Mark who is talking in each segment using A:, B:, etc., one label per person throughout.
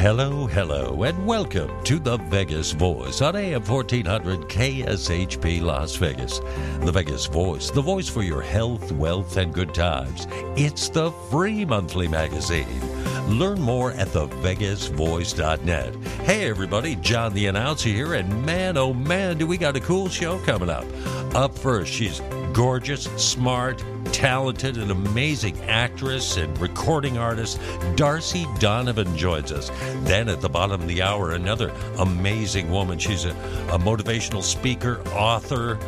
A: Hello, hello, and welcome to the Vegas Voice on AM 1400 KSHP Las Vegas. The Vegas Voice, the voice for your health, wealth, and good times. It's the free monthly magazine. Learn more at thevegasvoice.net. Hey, everybody, John the announcer here, and man, oh man, do we got a cool show coming up. Up first, she's gorgeous, smart, talented, and amazing actress and recording artist, Darcy Donavan joins us. Then at the bottom of the hour, another amazing woman. She's a, a motivational speaker, author,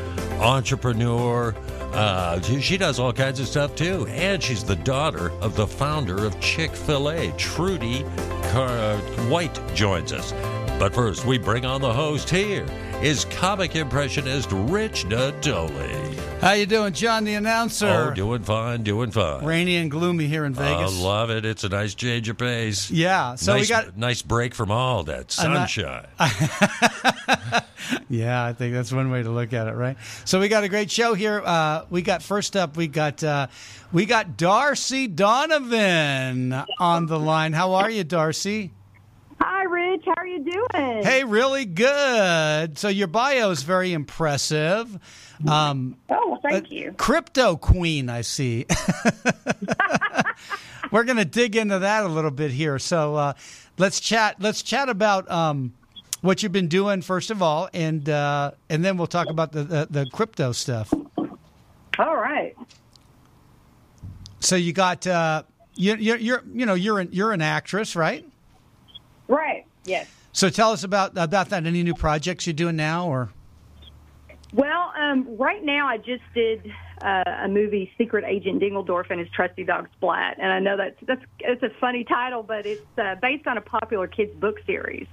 A: entrepreneur. Uh, she does all kinds of stuff too. And she's the daughter of the founder of Chick fil A, Trudy Car- White, joins us. But first, we bring on the host here is comic impressionist Rich Natoli.
B: How you doing, John the announcer?
A: Oh, doing fine, doing fine.
B: Rainy and gloomy here in Vegas.
A: I love it. It's a nice change of pace.
B: Yeah, so
A: nice,
B: we got
A: nice break from all that sunshine.
B: yeah, I think that's one way to look at it, right? So we got a great show here. Uh, we got first up, we got uh, we got Darcy Donavan on the line. How are you, Darcy?
C: Hi, Rich. How are you doing?
B: Hey, really good. So your bio is very impressive.
C: Um, oh, thank you.
B: Crypto queen, I see. We're going to dig into that a little bit here. So uh, let's chat. Let's chat about um, what you've been doing first of all, and uh, and then we'll talk about the, the, the crypto stuff.
C: All right.
B: So you got uh, you, you're, you're you know you're an, you're an actress, right?
C: Right. Yes.
B: So tell us about about that. Any new projects you're doing now, or?
C: Well, um, right now I just did uh, a movie, Secret Agent Dingledorf and His Trusty Dog Splat, and I know that's that's it's a funny title, but it's uh, based on a popular kids book series,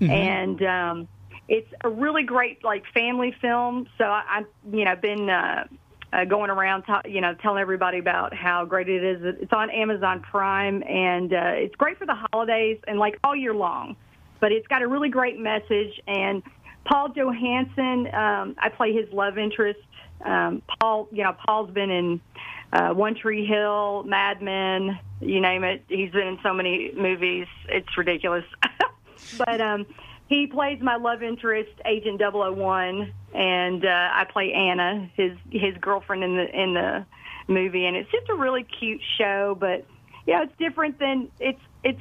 C: mm-hmm. and um, it's a really great like family film. So I, I've you know been. Uh, uh, going around, t- you know, telling everybody about how great it is. It's on Amazon Prime, and uh, it's great for the holidays and like all year long. But it's got a really great message. And Paul Johansson, um, I play his love interest. Um, Paul, you know, Paul's been in uh, One Tree Hill, Mad Men, you name it. He's been in so many movies. It's ridiculous. but um, he plays my love interest, Agent 001, and uh, I play Anna, his his girlfriend in the in the movie, and it's just a really cute show. But yeah, it's different than it's it's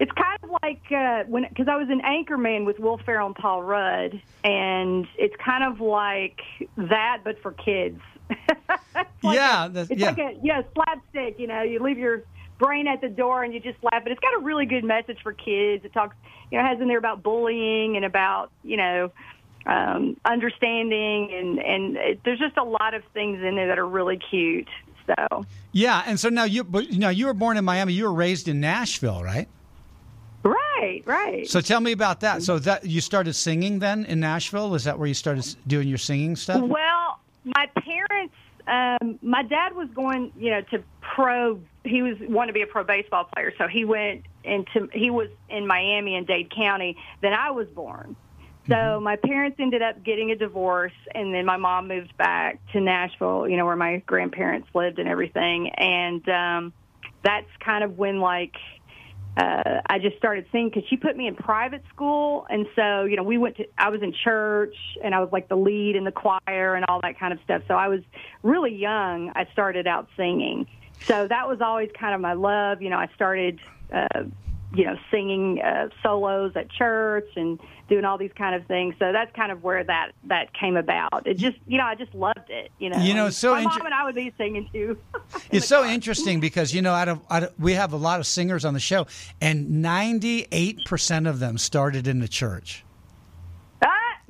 C: it's kind of like uh, when because I was an anchorman with Will Ferrell and Paul Rudd, and it's kind of like that, but for kids.
B: like yeah,
C: a, it's
B: yeah.
C: like a yeah slapstick. You know, you leave your brain at the door and you just laugh. But it's got a really good message for kids. It talks, you know, has in there about bullying and about, you know, um, understanding and and it, there's just a lot of things in there that are really cute. So
B: yeah, and so now you, but you know, you were born in Miami. You were raised in Nashville, right?
C: Right, right.
B: So tell me about that. So that you started singing then in Nashville? Is that where you started doing your singing stuff?
C: Well, my parents um, my dad was going, you know, to pro. He was wanted to be a pro baseball player, so he went into. He was in Miami in Dade County. Then I was born. So mm-hmm. my parents ended up getting a divorce, and then my mom moved back to Nashville, you know, where my grandparents lived and everything. And um, that's kind of when like uh, I just started singing because she put me in private school, and so you know we went to. I was in church, and I was like the lead in the choir and all that kind of stuff. So I was really young. I started out singing, so that was always kind of my love. You know, I started, uh, you know, singing uh, solos at church and doing all these kind of things. So that's kind of where that that came about. It just, you know, I just loved it. You know,
B: you know, so
C: my inter- mom and I would be singing too.
B: it's so car. interesting because you know, out of, out of we have a lot of singers on the show, and ninety eight percent of them started in the church.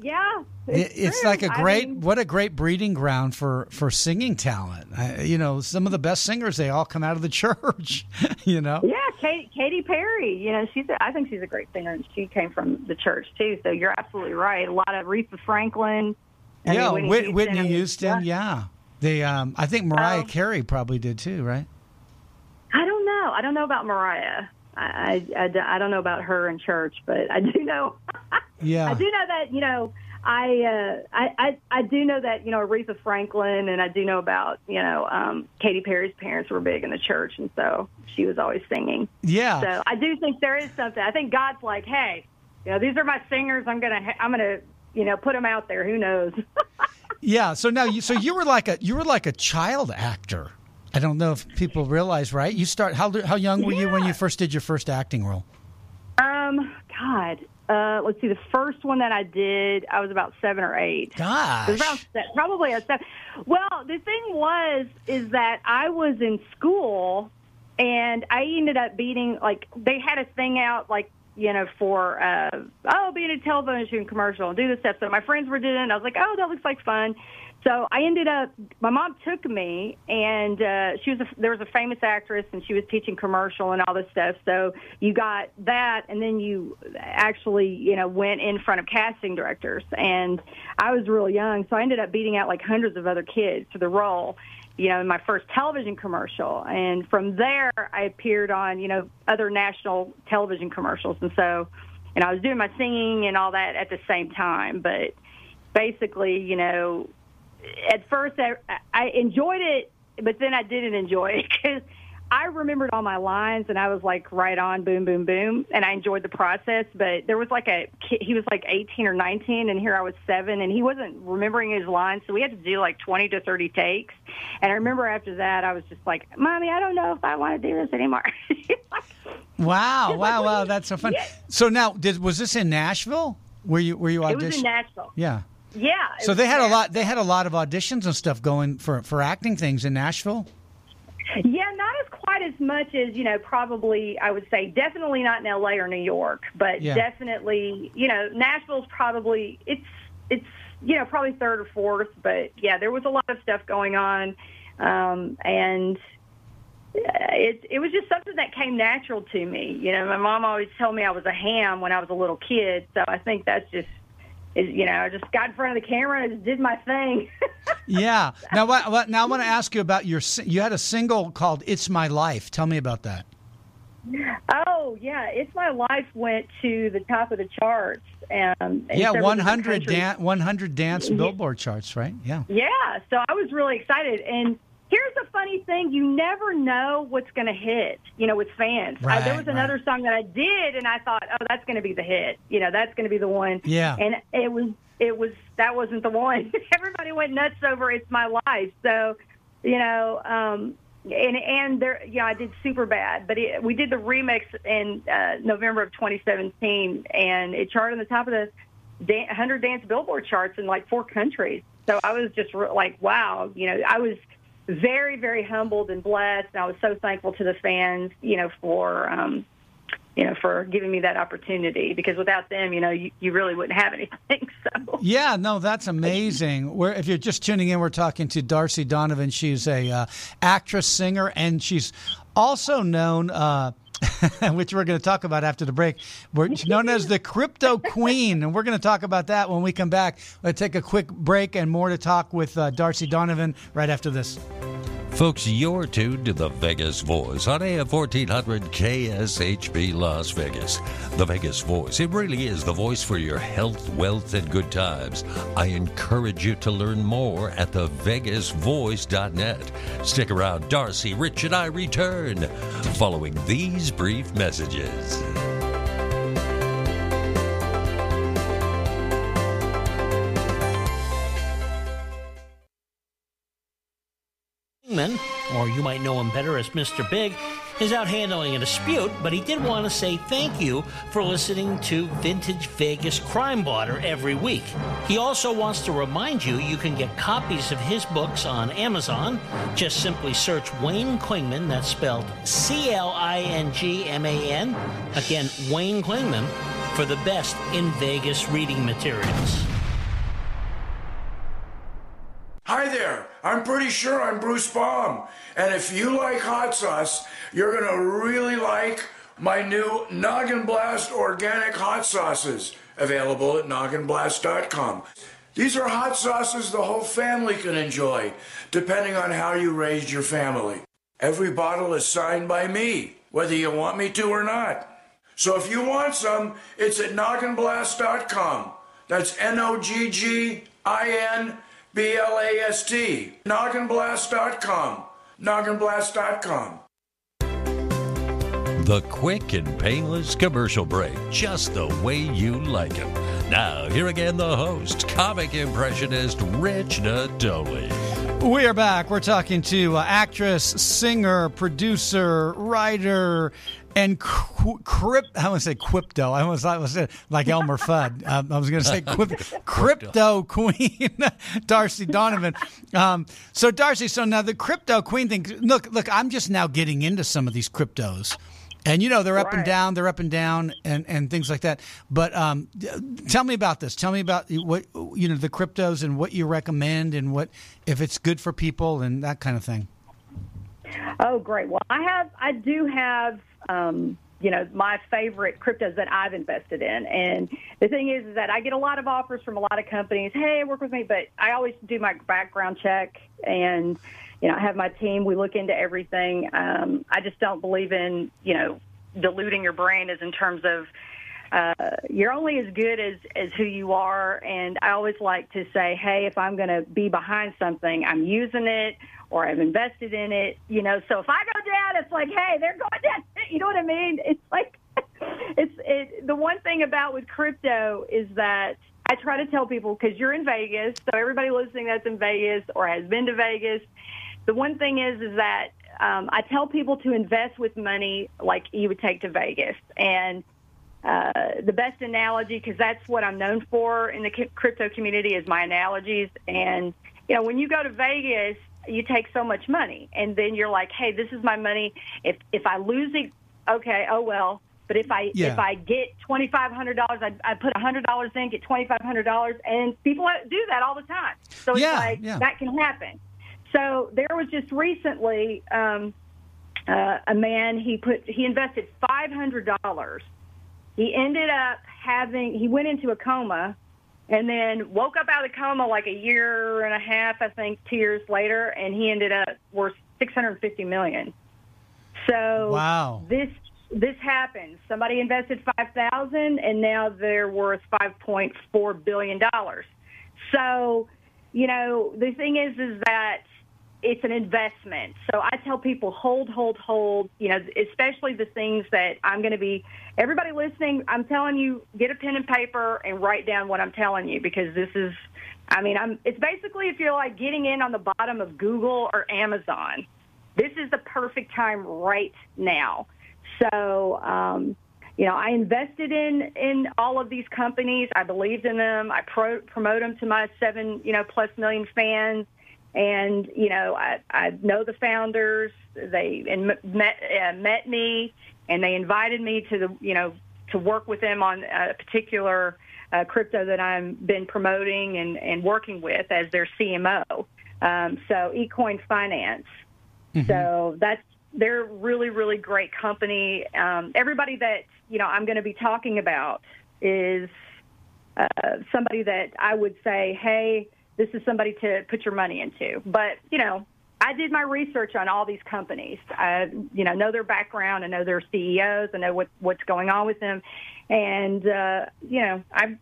C: Yeah, it's,
B: it's like a great I mean, what a great breeding ground for for singing talent. I, you know, some of the best singers they all come out of the church. you know.
C: Yeah, Katy, Katy Perry. You know, she's a, I think she's a great singer, and she came from the church too. So you're absolutely right. A lot of Aretha Franklin.
B: I yeah, mean, Whitney, Whitney Houston. yeah, they. Um, I think Mariah um, Carey probably did too, right?
C: I don't know. I don't know about Mariah. I, I, I don't know about her in church, but I do know.
B: yeah,
C: I do know that you know I, uh, I I I do know that you know Aretha Franklin, and I do know about you know um, Katy Perry's parents were big in the church, and so she was always singing.
B: Yeah.
C: So I do think there is something. I think God's like, hey, you know, these are my singers. I'm gonna I'm gonna you know put them out there. Who knows?
B: yeah. So now you so you were like a you were like a child actor. I don't know if people realize, right? You start how how young were you when you first did your first acting role?
C: Um, God, uh, let's see. The first one that I did, I was about seven or eight.
B: Gosh,
C: it was around se- probably a seven. Well, the thing was, is that I was in school, and I ended up beating like they had a thing out like you know for uh, oh being a television commercial and do this stuff. So my friends were doing it. And I was like, oh, that looks like fun. So I ended up. My mom took me, and uh, she was a, there was a famous actress, and she was teaching commercial and all this stuff. So you got that, and then you actually, you know, went in front of casting directors. And I was real young, so I ended up beating out like hundreds of other kids for the role. You know, in my first television commercial, and from there I appeared on you know other national television commercials, and so, and I was doing my singing and all that at the same time, but basically, you know, at first I, I enjoyed it, but then I didn't enjoy it because I remembered all my lines and I was like right on, boom, boom, boom, and I enjoyed the process. But there was like a he was like 18 or 19, and here I was seven, and he wasn't remembering his lines, so we had to do like 20 to 30 takes. And I remember after that, I was just like, "Mommy, I don't know if I want to do this anymore."
B: wow, wow, wow, that's so fun. Yeah. So now, did was this in Nashville? Were you were you auditioning?
C: It was in Nashville.
B: Yeah.
C: Yeah.
B: So they had a lot. They had a lot of auditions and stuff going for for acting things in Nashville.
C: Yeah, not as quite as much as you know. Probably, I would say definitely not in L.A. or New York, but
B: yeah.
C: definitely, you know, Nashville's probably it's it's you know probably third or fourth. But yeah, there was a lot of stuff going on, um, and it it was just something that came natural to me. You know, my mom always told me I was a ham when I was a little kid, so I think that's just is you know I just got in front of the camera and just did my thing.
B: yeah. Now what, what? Now I want to ask you about your. You had a single called "It's My Life." Tell me about that.
C: Oh yeah, "It's My Life" went to the top of the charts. Um,
B: yeah, 100 dan- 100 dance Billboard charts, right? Yeah.
C: Yeah. So I was really excited and here's the funny thing. You never know what's going to hit you know with fans.
B: Right,
C: there was another
B: right.
C: song that i did and i thought oh that's going to be the hit. You know that's going to be the one.
B: Yeah.
C: And it was it was that wasn't the one. Everybody went nuts over it's my life. So you know um and and there yeah i did super bad but it, we did the remix in uh november of 2017 and it charted on the top of the 100 dance billboard charts in like four countries. So i was just like wow you know i was very, very humbled and blessed. And I was so thankful to the fans, you know, for, um, you know, for giving me that opportunity because without them, you know, you, you really wouldn't have anything. So
B: yeah, no, that's amazing. We're, if you're just tuning in, we're talking to Darcy Donavan. She's a uh, actress, singer, and she's also known. Uh, which we're going to talk about after the break. We're known as the Crypto Queen, and we're going to talk about that when we come back. We'll take a quick break and more to talk with uh, Darcy Donavan right after this.
A: Folks, you're tuned to the Vegas Voice on AM 1400 KSHP Las Vegas. The Vegas Voice, it really is the voice for your health, wealth, and good times. I encourage you to learn more at thevegasvoice.net. Stick around, Darcy, Rich, and I return following these brief messages.
D: Or you might know him better as Mr. Big, is out handling a dispute, but he did want to say thank you for listening to Vintage Vegas Crime Blotter every week. He also wants to remind you you can get copies of his books on Amazon. Just simply search Wayne Clingman, that's spelled C L I N G M A N. Again, Wayne Clingman, for the best in Vegas reading materials.
E: Hi there. I'm pretty sure I'm Bruce Baum. And if you like hot sauce, you're to really like my new Noggin Blast organic hot sauces available at nogginblast.com. These are hot sauces the whole family can enjoy, depending on how you raised your family. Every bottle is signed by me, whether you want me to or not. So if you want some, it's at nogginblast.com. That's N O G G I N B L A S T. Nogginblast.com. Nogginblast.com.
A: The quick and painless commercial break, just the way you like it. Now, here again, the host, comic impressionist Rich Natoli.
B: We are back. We're talking to uh, actress, singer, producer, writer, and qu- crypt. I want to say crypto. I was, I was like Elmer Fudd. Um, I was going to say quip- crypto queen, Darcy Donavan. Um, so Darcy, so now the crypto queen thing. Look, look. I'm just now getting into some of these cryptos. And you know they're up and down, they're up and down, and, and things like that. But um, tell me about this. Tell me about what you know the cryptos and what you recommend and what if it's good for people and that kind of thing.
C: Oh, great. Well, I have, I do have, um, you know, my favorite cryptos that I've invested in. And the thing is, is that I get a lot of offers from a lot of companies. Hey, work with me, but I always do my background check and, you know, I have my team. We look into everything. Um, I just don't believe in, you know, diluting your brain is in terms of, uh, you're only as good as, as who you are. And I always like to say, hey, if I'm going to be behind something, I'm using it or I've invested in it, you know. So if I go down, it's like, hey, they're going down. You know what I mean? It's like, it's it, the one thing about with crypto is that I try to tell people because you're in Vegas, so everybody listening that's in Vegas or has been to Vegas, the one thing is is that um, I tell people to invest with money like you would take to Vegas, and uh, the best analogy because that's what I'm known for in the crypto community is my analogies. And you know, when you go to Vegas, you take so much money, and then you're like, "Hey, this is my money. If if I lose it, okay, oh well." But if I
B: Yeah.
C: if I get twenty five hundred dollars, I, I put hundred dollars in, get twenty five hundred dollars, and people do that all the time. So it's
B: Yeah,
C: like
B: yeah.
C: that can happen. So there was just recently um, uh, a man he put he invested five hundred dollars. He ended up having he went into a coma, and then woke up out of the coma like a year and a half, I think, two years later, and he ended up worth six hundred fifty million. So
B: Wow.
C: this this happened. Somebody invested five thousand, and now they're worth five point four billion dollars. So, you know, the thing is, is that it's an investment. So I tell people hold, hold, hold. You know, especially the things that I'm going to be. Everybody listening, I'm telling you, get a pen and paper and write down what I'm telling you because this is. I mean, I'm. It's basically if you're like getting in on the bottom of Google or Amazon. This is the perfect time right now. So, um, you know, I invested in in all of these companies. I believed in them. I pro- promote them to my seven, you know, plus million fans. And you know, I, I know the founders. They and met uh, met me, and they invited me to the, you know, to work with them on a particular uh, crypto that I've been promoting and, and working with as their CMO. Um, so, eCoin Finance. So that's they're really really great company. Um, everybody that you know I'm going to be talking about is uh, somebody that I would say, hey, this is somebody to put your money into. But you know, I did my research on all these companies. I you know know their background, I know their CEOs, I know what what's going on with them, and uh, you know I.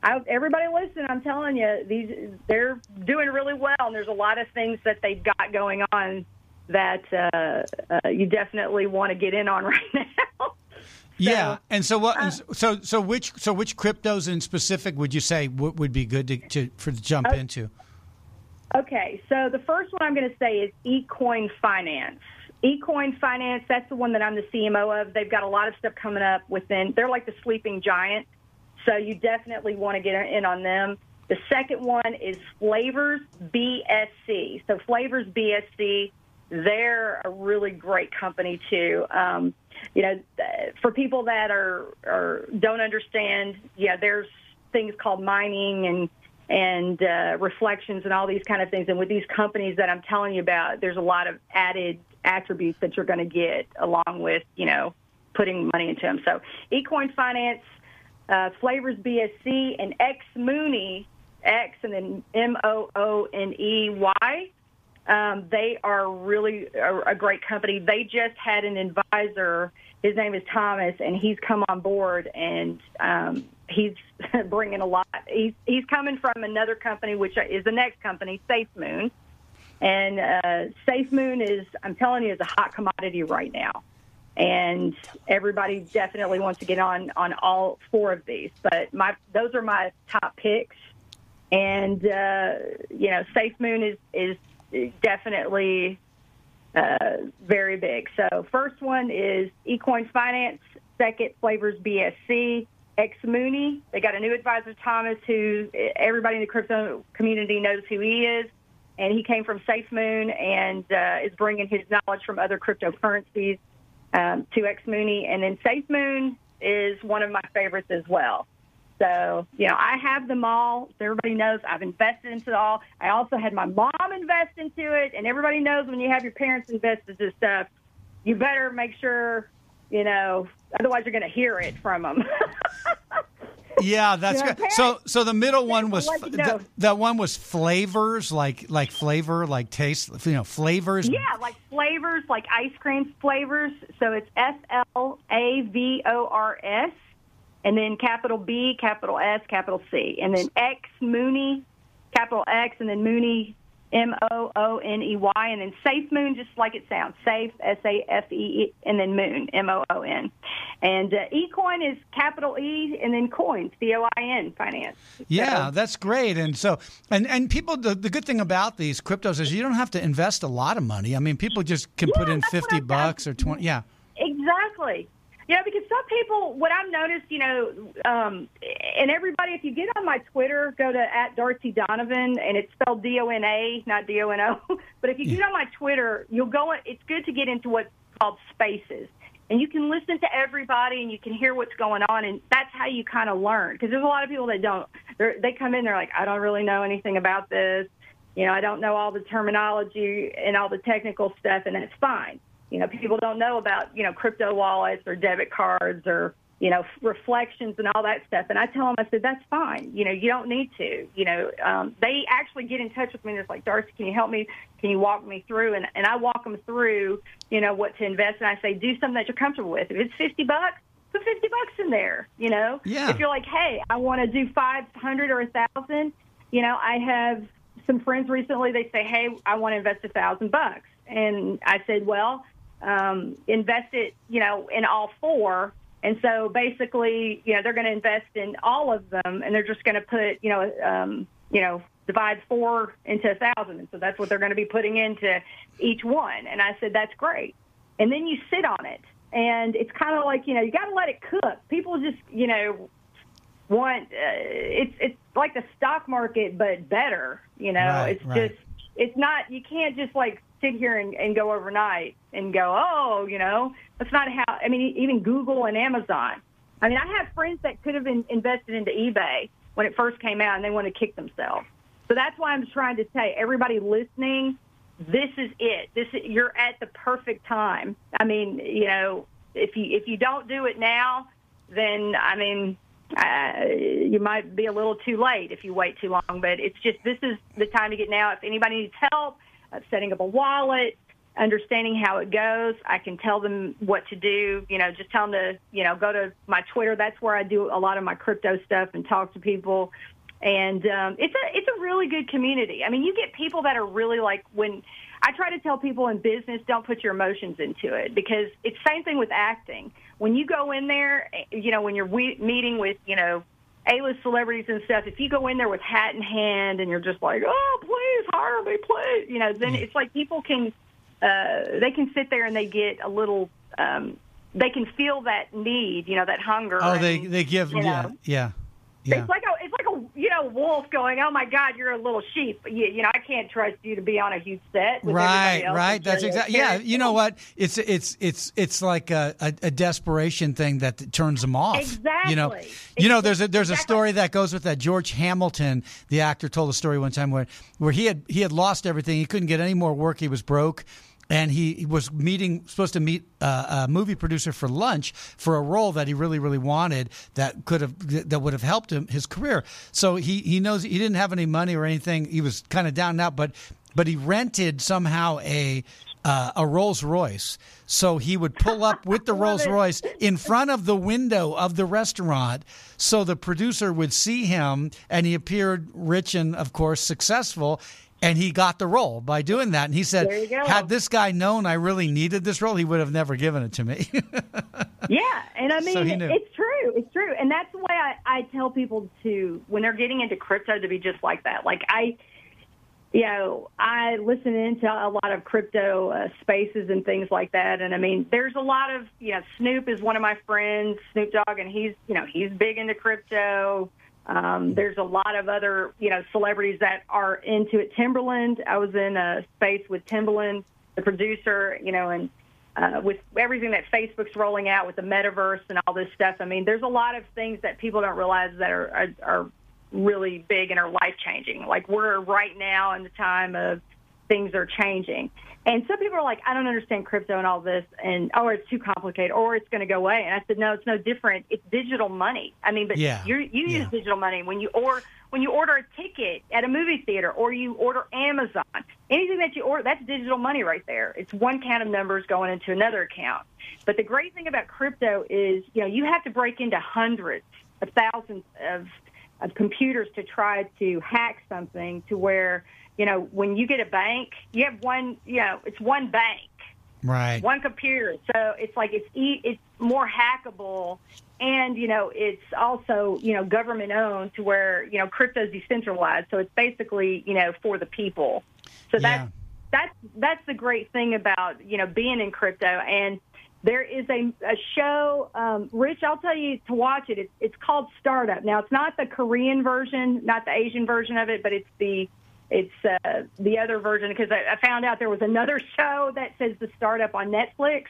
C: I, everybody listen, I'm telling you, these they're doing really well, and there's a lot of things that they've got going on that uh, uh, you definitely want to get in on right now.
B: Yeah, and so what?
C: uh,
B: so so which so which cryptos in specific would you say would, would be good to, to for to jump into?
C: Okay, so the first one I'm going to say is eCoin Finance. eCoin Finance, that's the one that I'm the CMO of. They've got a lot of stuff coming up within, they're like the sleeping giant. So you definitely want to get in on them. The second one is Flavors BSC. So Flavors BSC, they're a really great company too. Um, you know, for people that are, are don't understand, yeah, there's things called mining and and uh, reflections and all these kind of things. And with these companies that I'm telling you about, there's a lot of added attributes that you're going to get along with, you know, putting money into them. So eCoin Finance, uh, Flavors BSC, and X Mooney, X and then M O O N E Y. Um, they are really a, a great company. They just had an advisor. His name is Thomas, and he's come on board and um, he's bringing a lot. He's he's coming from another company, which is the next company, Safe Moon, and uh, Safe Moon is I'm telling you is a hot commodity right now, and everybody definitely wants to get on on all four of these. But my those are my top picks, and uh, you know, Safe Moon is is definitely uh, very big. So first one is Ecoin Finance. Second, Flavors BSC. X Mooney. They got a new advisor, Thomas, who everybody in the crypto community knows who he is. And he came from Safe Moon and uh, is bringing his knowledge from other cryptocurrencies um, to X Mooney. And then Safe Moon is one of my favorites as well. So, you know, I have them all. So everybody knows I've invested into it all. I also had my mom invest into it. And everybody knows when you have your parents invest into stuff, you better make sure, you know, otherwise you're going to hear it from them.
B: Yeah, that's good. So, so the middle one was you know. that one was flavors, like like flavor, like taste, you know, flavors.
C: Yeah, like flavors, like ice cream flavors. So it's F L A V O R S, and then capital B, capital S, capital C, and then X Mooney, capital X, and then Mooney M O O N E Y, and then Safe Moon, just like it sounds, Safe S A F E, and then Moon M O O N, and uh, eCoin is capital E, and then Coins C O I N Finance.
B: Yeah, so, that's great. And so, and and people, the, the good thing about these cryptos is you don't have to invest a lot of money. I mean, people just can
C: yeah,
B: put in fifty bucks or twenty. Yeah,
C: exactly. Yeah, because some people, what I've noticed, you know, um, and everybody, if you get on my Twitter, go to at Darcy Donavan, and it's spelled D O N A, not D O N O. But if you get on my Twitter, you'll go. It's good to get into what's called spaces, and you can listen to everybody, and you can hear what's going on, and that's how you kind of learn. Because there's a lot of people that don't. They're, they come in, they're like, I don't really know anything about this. You know, I don't know all the terminology and all the technical stuff, and that's fine you know, people don't know about, you know, crypto wallets or debit cards or, you know, reflections and all that stuff. And I tell them, I said, that's fine. You know, you don't need to. You know, um, they actually get in touch with me and it's like, Darcy, can you help me? Can you walk me through? And, and I walk them through, you know, what to invest. And I say, do something that you're comfortable with. If it's 50 bucks, put 50 bucks in there, you know?
B: Yeah.
C: If you're like, hey, I want to do 500 or a 1,000, you know, I have some friends recently, they say, hey, I want to invest a 1,000 bucks. And I said, well, um, invest it, you know, in all four. And so basically, you know, they're going to invest in all of them, and they're just going to put, you know, um, you know, divide four into a thousand, and so that's what they're going to be putting into each one. And I said, that's great. And then you sit on it, and it's kind of like, you know, you got to let it cook. People just, you know, want uh, it's it's like the stock market, but better. You know,
B: right,
C: it's
B: right.
C: just it's not you can't just like sit here and, and go overnight and go, oh, you know, that's not how. I mean, even Google and Amazon. I mean, I have friends that could have been invested into eBay when it first came out, and they want to kick themselves. So that's why I'm trying to say, everybody listening, this is it. This is, you're at the perfect time. I mean, you know, if you if you don't do it now, then I mean, uh, you might be a little too late if you wait too long. But it's just this is the time to get now. If anybody needs help, uh, setting up a wallet, understanding how it goes. I can tell them what to do. You know, just tell them to, you know, go to my Twitter. That's where I do a lot of my crypto stuff and talk to people. And um, it's a it's a really good community. I mean, you get people that are really like when I try to tell people in business, don't put your emotions into it because it's same thing with acting. When you go in there, you know, when you're we- meeting with, you know, a-list celebrities and stuff, if you go in there with hat in hand and you're just like, oh, please hire me, please, you know, then it's like people can, uh, they can sit there and they get a little, um, they can feel that need, you know, that hunger.
B: Oh,
C: and,
B: they they give, yeah,
C: know,
B: yeah. Yeah.
C: It's like a it's like a you know wolf going. Oh my God, you're a little sheep. You, you know I can't trust you to be on a huge set.
B: Right, right. That's exactly. Yeah, you know what? It's it's it's it's like a, a, a, desperation thing that turns them off.
C: Exactly.
B: You know, you know. There's a there's a story that goes with that. George Hamilton, the actor, told a story one time where where he had he had lost everything. He couldn't get any more work. He was broke and he, was meeting supposed to meet uh, a movie producer for lunch for a role that he really really wanted that could have that would have helped him his career so he he knows he didn't have any money or anything he was kind of down and out but but he rented somehow a uh, a Rolls Royce. So he would pull up with the Rolls Royce in front of the window of the restaurant. So the producer would see him, and he appeared rich and, of course, successful. And he got the role by doing that. And he said,
C: There you go.
B: had this guy known I really needed this role, he would have never given it to me.
C: Yeah, and I mean,
B: knew.
C: it's true. It's true, and that's the way I, I tell people to when they're getting into crypto to be just like that. Like I, you know, I listen into a lot of crypto uh, spaces and things like that, and I mean, there's a lot of you know, Snoop is one of my friends, Snoop Dogg, and he's you know he's big into crypto. Um, there's a lot of other you know celebrities that are into it. Timbaland, I was in a space with Timbaland, the producer, you know, and uh, with everything that Facebook's rolling out with the metaverse and all this stuff. I mean, there's a lot of things that people don't realize that are are, are really big and are life changing. Like we're right now in the time of things are changing. And some people are like, I don't understand crypto and all this, and oh, it's too complicated, or it's going to go away. And I said, no, it's no different. It's digital money. I mean, but
B: Yeah.
C: you you
B: Yeah.
C: use digital money when you or when you order a ticket at a movie theater or you order Amazon. Anything that you order, that's digital money right there. It's one count of numbers going into another account. But the great thing about crypto is, you know, you have to break into hundreds of thousands of, of computers to try to hack something to where, you know, when you get a bank, you have one, you know, it's one bank
B: right.
C: one computer. So it's like it's e- it's more hackable, and you know it's also you know government owned to where you know crypto's decentralized. So it's basically you know for the people. So
B: Yeah.
C: that's that's that's the great thing about you know being in crypto and. There is a, a show, um, Rich. I'll tell you to watch it. It's, it's called Startup. Now, it's not the Korean version, not the Asian version of it, but it's the it's uh, the other version because I, I found out there was another show that says the startup on Netflix,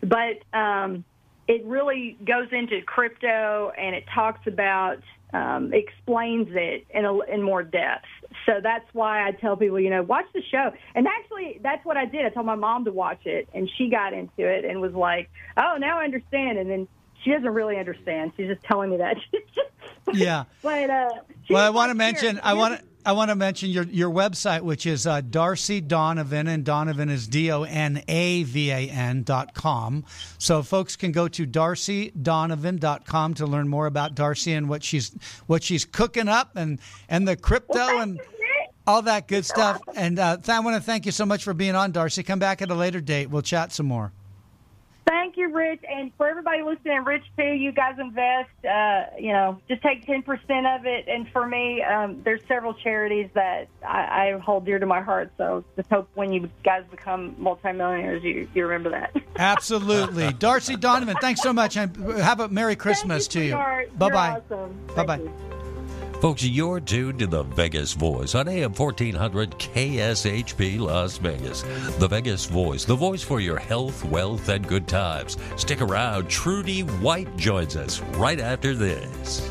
C: but um, it really goes into crypto and it talks about um, explains it in a, in more depth. So that's why I tell people, you know, watch the show. And actually, that's what I did. I told my mom to watch it, and she got into it and was like, "Oh, now I understand." And then she doesn't really understand. She's just telling me that.
B: Yeah.
C: but uh,
B: Well, I want to mention. I want to. I want to mention your your website, which is uh, Darcy Donavan, and Donavan is D O N A V A N dot com. So folks can go to darcydonavan dot com to learn more about Darcy and what she's what she's cooking up and and the crypto and
C: thank you, Rick.
B: all that good stuff. And uh, I want to thank you so much for being on, Darcy. Come back at a later date. We'll chat some more.
C: Thank you, Rich, and for everybody listening, Rich too. You guys invest. Uh, you know, just take ten percent of it. And for me, um, there's several charities that I, I hold dear to my heart. So just hope when you guys become multimillionaires, you you remember that.
B: Absolutely, Darcy Donavan. Thanks so much, and have a Merry Christmas
C: you,
B: to you. Bye bye.
C: awesome.
B: Bye bye.
A: Folks, you're tuned to the Vegas Voice on AM 1400 KSHP Las Vegas. The Vegas Voice, the voice for your health, wealth, and good times. Stick around. Trudy White joins us right after this.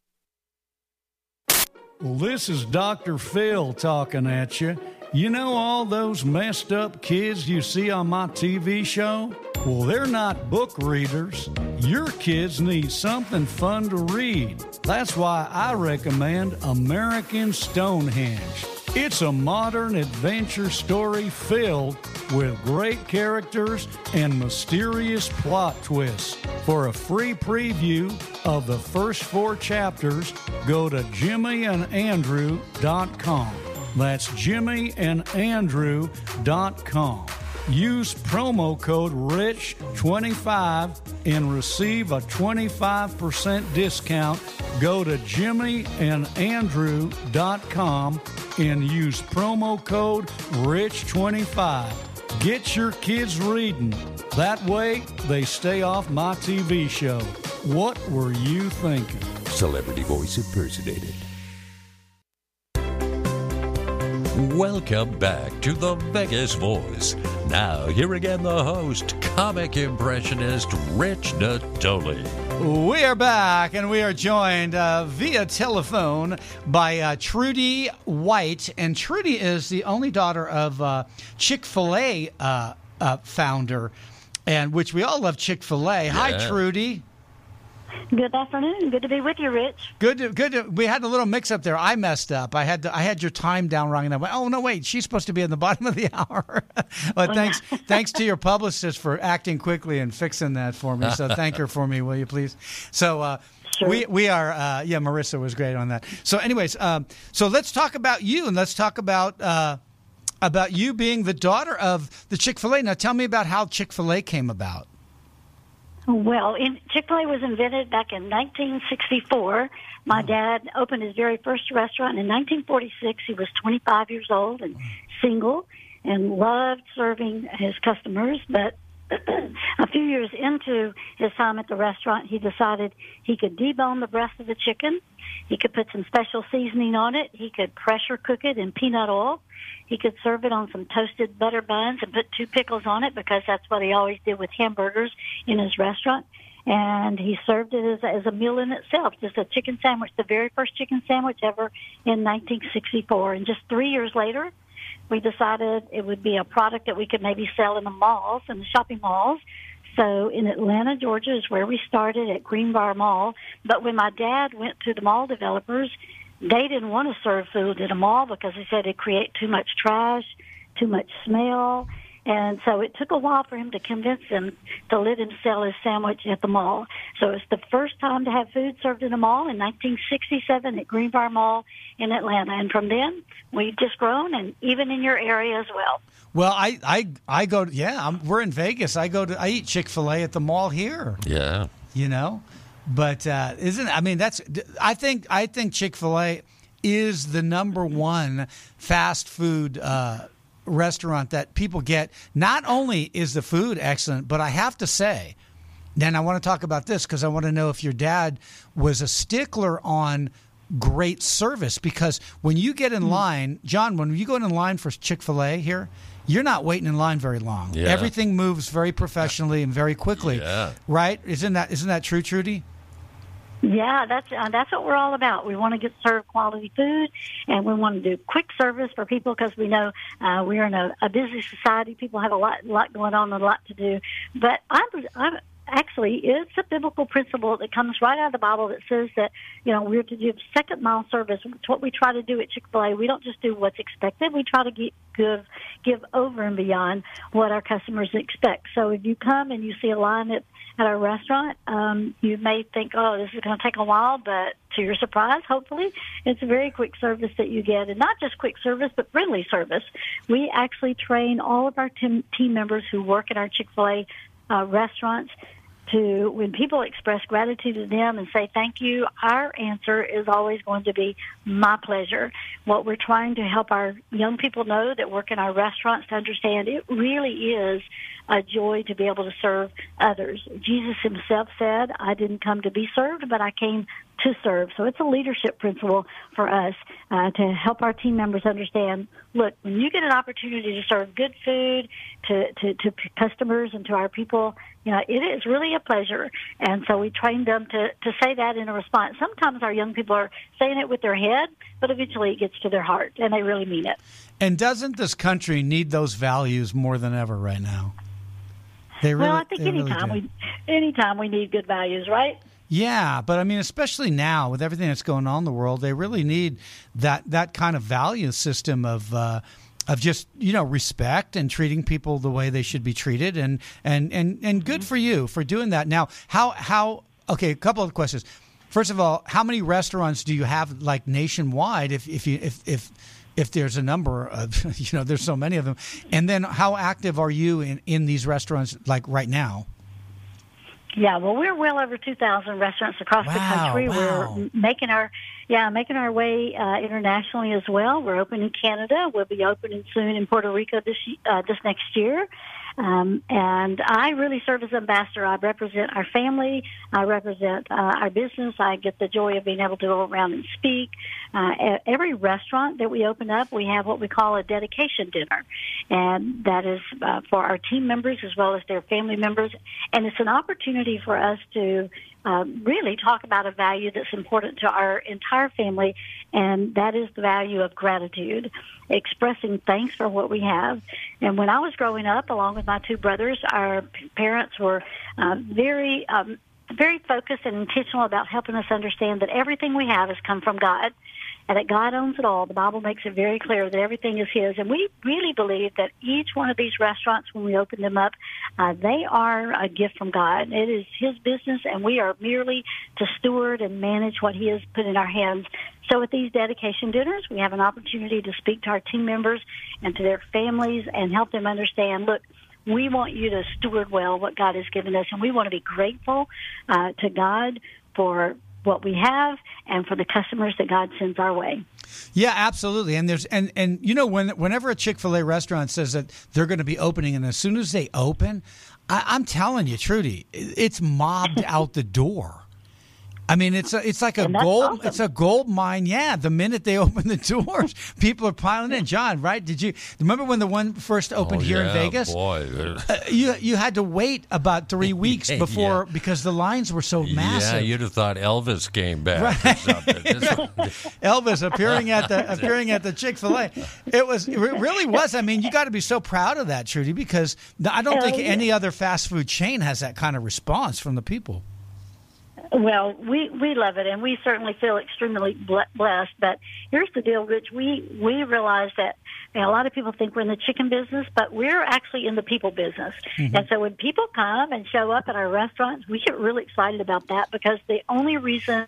F: Well, this is Dr. Phil talking at you. You know all those messed up kids you see on my TV show? Well, they're not book readers. Your kids need something fun to read. That's why I recommend American Stonehenge. It's a modern adventure story filled with great characters and mysterious plot twists. For a free preview of the first four chapters, go to jimmyandandrew.com. That's jimmyandandrew.com. Use promo code RICH25 and receive a 25% discount. Go to jimmyandandrew.com and use promo code RICH25. Get your kids reading. That way, they stay off my TV show. What were you thinking?
A: Celebrity voice impersonated. Welcome back to the Vegas Voice. Now, here again, the host, comic impressionist Rich Natoli.
B: We are back, and we are joined uh, via telephone by uh, Trudy White. And Trudy is the only daughter of uh, Chick fil A uh, uh, founder, and which we all love Chick fil A. Hi, Trudy.
G: Good afternoon. Good to be with you, Rich.
B: Good, to, good. To, we had a little mix up there. I messed up. I had to, I had your time down wrong, and I went, "Oh no, wait, she's supposed to be in the bottom of the hour." but thanks, thanks to your publicist for acting quickly and fixing that for me. So thank her for me, will you please? So uh,
G: Sure.
B: we we are, uh, yeah. Marissa was great on that. So, anyways, um, so let's talk about you, and let's talk about. Uh, about you being the daughter of the Chick Fil A. Now, tell me about how Chick Fil A came about.
G: Well, in, Chick-fil-A was invented back in 1964. My mm. dad opened his very first restaurant in 1946. He was 25 years old and mm. single and loved serving his customers, but a few years into his time at the restaurant, he decided he could debone the breast of the chicken. He could put some special seasoning on it. He could pressure cook it in peanut oil. He could serve it on some toasted butter buns and put two pickles on it because that's what he always did with hamburgers in his restaurant. And he served it as a, as a meal in itself, just a chicken sandwich, the very first chicken sandwich ever in 1964. And just three years later, we decided it would be a product that we could maybe sell in the malls and the shopping malls. So in Atlanta, Georgia is where we started at Greenbriar Mall. But when my dad went to the mall developers, they didn't want to serve food at a mall because they said it'd create too much trash, too much smell. And so it took a while for him to convince them to let him sell his sandwich at the mall. So it's the first time to have food served in a mall in 1967 at Greenbriar Mall in Atlanta. And from then, we've just grown, and even in your area as well.
B: Well, I I I go. To, yeah, I'm, we're in Vegas. I go to I eat Chick Fil A at the mall here.
A: Yeah.
B: You know, but uh, isn't I mean that's I think I think Chick Fil A is the number one fast food. Uh, restaurant that people get not only is the food excellent but i have to say then i want to talk about this because i want to know if your dad was a stickler on great service because when you get in hmm. line john when you go in line for chick-fil-a here you're not waiting in line very long.
A: Yeah.
B: everything moves very professionally and very quickly.
A: Yeah.
B: right? Isn't that isn't that true trudy
G: Yeah, that's uh, that's what we're all about. We want to get served quality food, and we want to do quick service for people because we know uh, we're in a, a busy society. People have a lot lot going on and a lot to do. But I'm I'm actually it's a biblical principle that comes right out of the Bible that says that you know we're to give second mile service. It's what we try to do at Chick Fil A. We don't just do what's expected. We try to get, give give over and beyond what our customers expect. So if you come and you see a line at at our restaurant, um, you may think, oh, this is going to take a while, but to your surprise, hopefully, it's a very quick service that you get. And not just quick service, but friendly service. We actually train all of our team, members who work at our Chick fil A uh, restaurants to when people express gratitude to them and say thank you, our answer is always going to be my pleasure. What we're trying to help our young people know that work in our restaurants to understand it really is a joy to be able to serve others. Jesus himself said, I didn't come to be served, but I came to serve. So it's a leadership principle for us uh, to help our team members understand. Look, when you get an opportunity to serve good food to, to, to customers and to our people, you know, it is really a pleasure. And so we train them to, to say that in a response. Sometimes our young people are saying it with their head, but eventually it gets to their heart and they really mean it.
B: And doesn't this country need those values more than ever right now? They really,
G: well, I think
B: really
G: anytime
B: do.
G: we anytime we need good values, right?
B: Yeah, but I mean, especially now with everything that's going on in the world, they really need that that kind of value system of uh, of just you know respect and treating people the way they should be treated, and and and and good for you for doing that. Now, how how okay? A couple of questions. First of all, how many restaurants do you have like nationwide? If if you if if if there's a number of you know there's so many of them and then how active are you in in these restaurants like right now
G: yeah, well, we're well over 2,000 restaurants across
B: wow,
G: the country.
B: Wow.
G: We're making our, yeah, making our way uh, internationally as well. We're open in Canada. We'll be opening soon in Puerto Rico this uh, this next year. Um, and I really serve as ambassador. I represent our family. I represent uh, our business. I get the joy of being able to go around and speak. Uh, every restaurant that we open up, we have what we call a dedication dinner, and that is uh, for our team members as well as their family members. And it's an opportunity for us to um, really talk about a value that's important to our entire family, and that is the value of gratitude, expressing thanks for what we have. And when I was growing up, along with my two brothers, our parents were uh, very, um, very focused and intentional about helping us understand that everything we have has come from God and that God owns it all. The Bible makes it very clear that everything is His. And we really believe that each one of these restaurants, when we open them up, uh, they are a gift from God. It is His business, and we are merely to steward and manage what He has put in our hands. So at these dedication dinners, we have an opportunity to speak to our team members and to their families and help them understand, look, we want you to steward well what God has given us, and we want to be grateful uh, to God for what we have and for the customers that God sends our way.
B: Yeah, absolutely. And there's and and you know when whenever a Chick Fil A restaurant says that they're going to be opening, and as soon as they open, I, I'm telling you, Trudy, it's mobbed out the door. I mean, it's a, it's like a gold
G: awesome.
B: it's a gold mine. Yeah, the minute they open the doors, people are piling in. John, right? Did you remember when the one first opened
A: Oh,
B: here
A: yeah,
B: in Vegas?
A: boy.
B: Uh, you you had to wait about three weeks
A: Yeah.
B: before because the lines were so massive.
A: Yeah, you'd have thought Elvis came back or something.
B: Elvis appearing at the appearing at the Chick Fil A. It was it really was. I mean, you got to be so proud of that, Trudy, because I don't
G: Hell
B: think
G: yeah.
B: any other fast food chain has that kind of response from the people.
G: Well, we we love it, and we certainly feel extremely ble- blessed. But here's the deal, Rich. We we realize that know, a lot of people think we're in the chicken business, but we're actually in the people business. Mm-hmm. And so when people come and show up at our restaurants, we get really excited about that because the only reason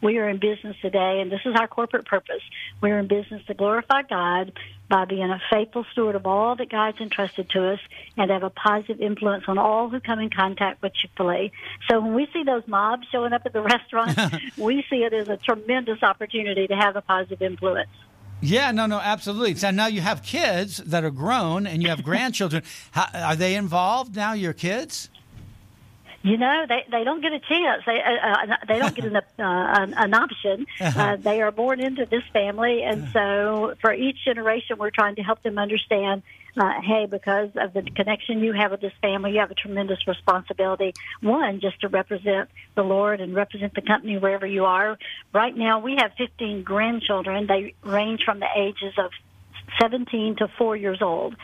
G: we are in business today, and this is our corporate purpose, we're in business to glorify God by being a faithful steward of all that God's entrusted to us and have a positive influence on all who come in contact with Chick fil A. So when we see those mobs showing up at the restaurant, we see it as a tremendous opportunity to have a positive influence.
B: Yeah, no, no, absolutely. So now you have kids that are grown and you have grandchildren. How, are they involved now? Your kids?
G: You know, they they don't get a chance. They uh, uh, they don't get an, uh, an, an option. Uh, they are born into this family, and so for each generation, we're trying to help them understand. Uh, hey, because of the connection you have with this family, you have a tremendous responsibility. One, just to represent the Lord and represent the company wherever you are. Right now, we have 15 grandchildren. They range from the ages of 17 to 4 years old.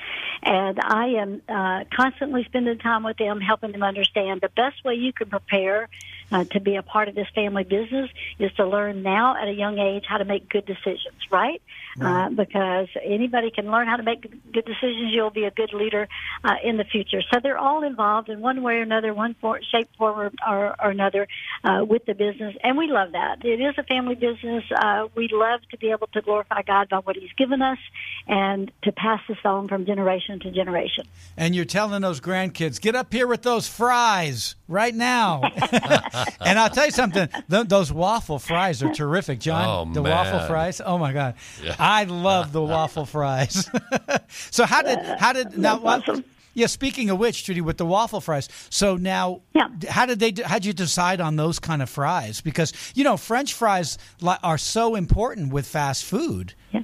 G: And I am uh, constantly spending time with them, helping them understand the best way you can prepare uh, to be a part of this family business is to learn now at a young age how to make good decisions, right? Uh, because anybody can learn how to make good decisions. You'll be a good leader uh, in the future. So they're all involved in one way or another, one for, shape, form, or, or another uh, with the business. And we love that. It is a family business. Uh, we love to be able to glorify God by what He's given us and to pass this on from generation to generation.
B: And you're telling those grandkids, get up here with those fries right now. and I'll tell you something, th- those waffle fries are terrific, John.
A: Oh,
B: the
A: man.
B: waffle fries. Oh my God, I love the waffle fries. so how did how did now?
G: That's awesome.
B: Yeah, speaking of which, Judy, with the waffle fries. So now,
G: Yeah.
B: how did they? How did you decide on those kind of fries? Because you know, French fries li- are so important with fast food,
G: Yeah.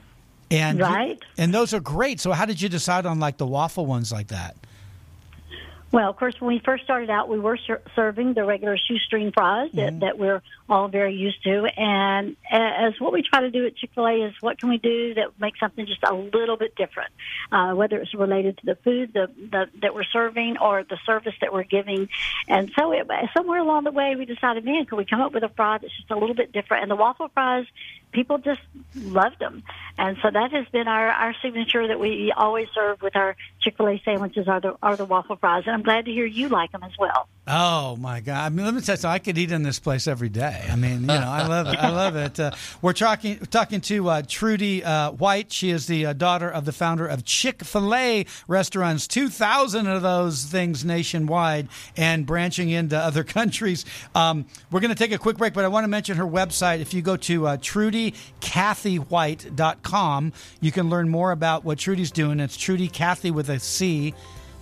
B: and you-
G: Right.
B: and those are great. So how did you decide on like the waffle ones like that?
G: Well, of course, when we first started out, we were ser- serving the regular shoestring fries that, that we're all very used to. And as what we try to do at Chick fil A is what can we do that makes something just a little bit different, uh, whether it's related to the food the, the, that we're serving or the service that we're giving. And so it, somewhere along the way, we decided, man, could we come up with a fry that's just a little bit different? And the waffle fries, people just loved them. And so that has been our, our signature that we always serve with our Chick fil A sandwiches are the, are the waffle fries. And I'm glad to hear you like them as well.
B: Oh my God! I mean, let me tell you, something. I could eat in this place every day. I mean, you know, I love it. I love it. Uh, we're talking talking to uh, Trudy uh, White. She is the uh, daughter of the founder of Chick Fil A restaurants, two thousand of those things nationwide, and branching into other countries. Um, we're going to take a quick break, but I want to mention her website. If you go to uh, TrudyCathyWhite.com, you can learn more about what Trudy's doing. It's Trudy Cathy with a C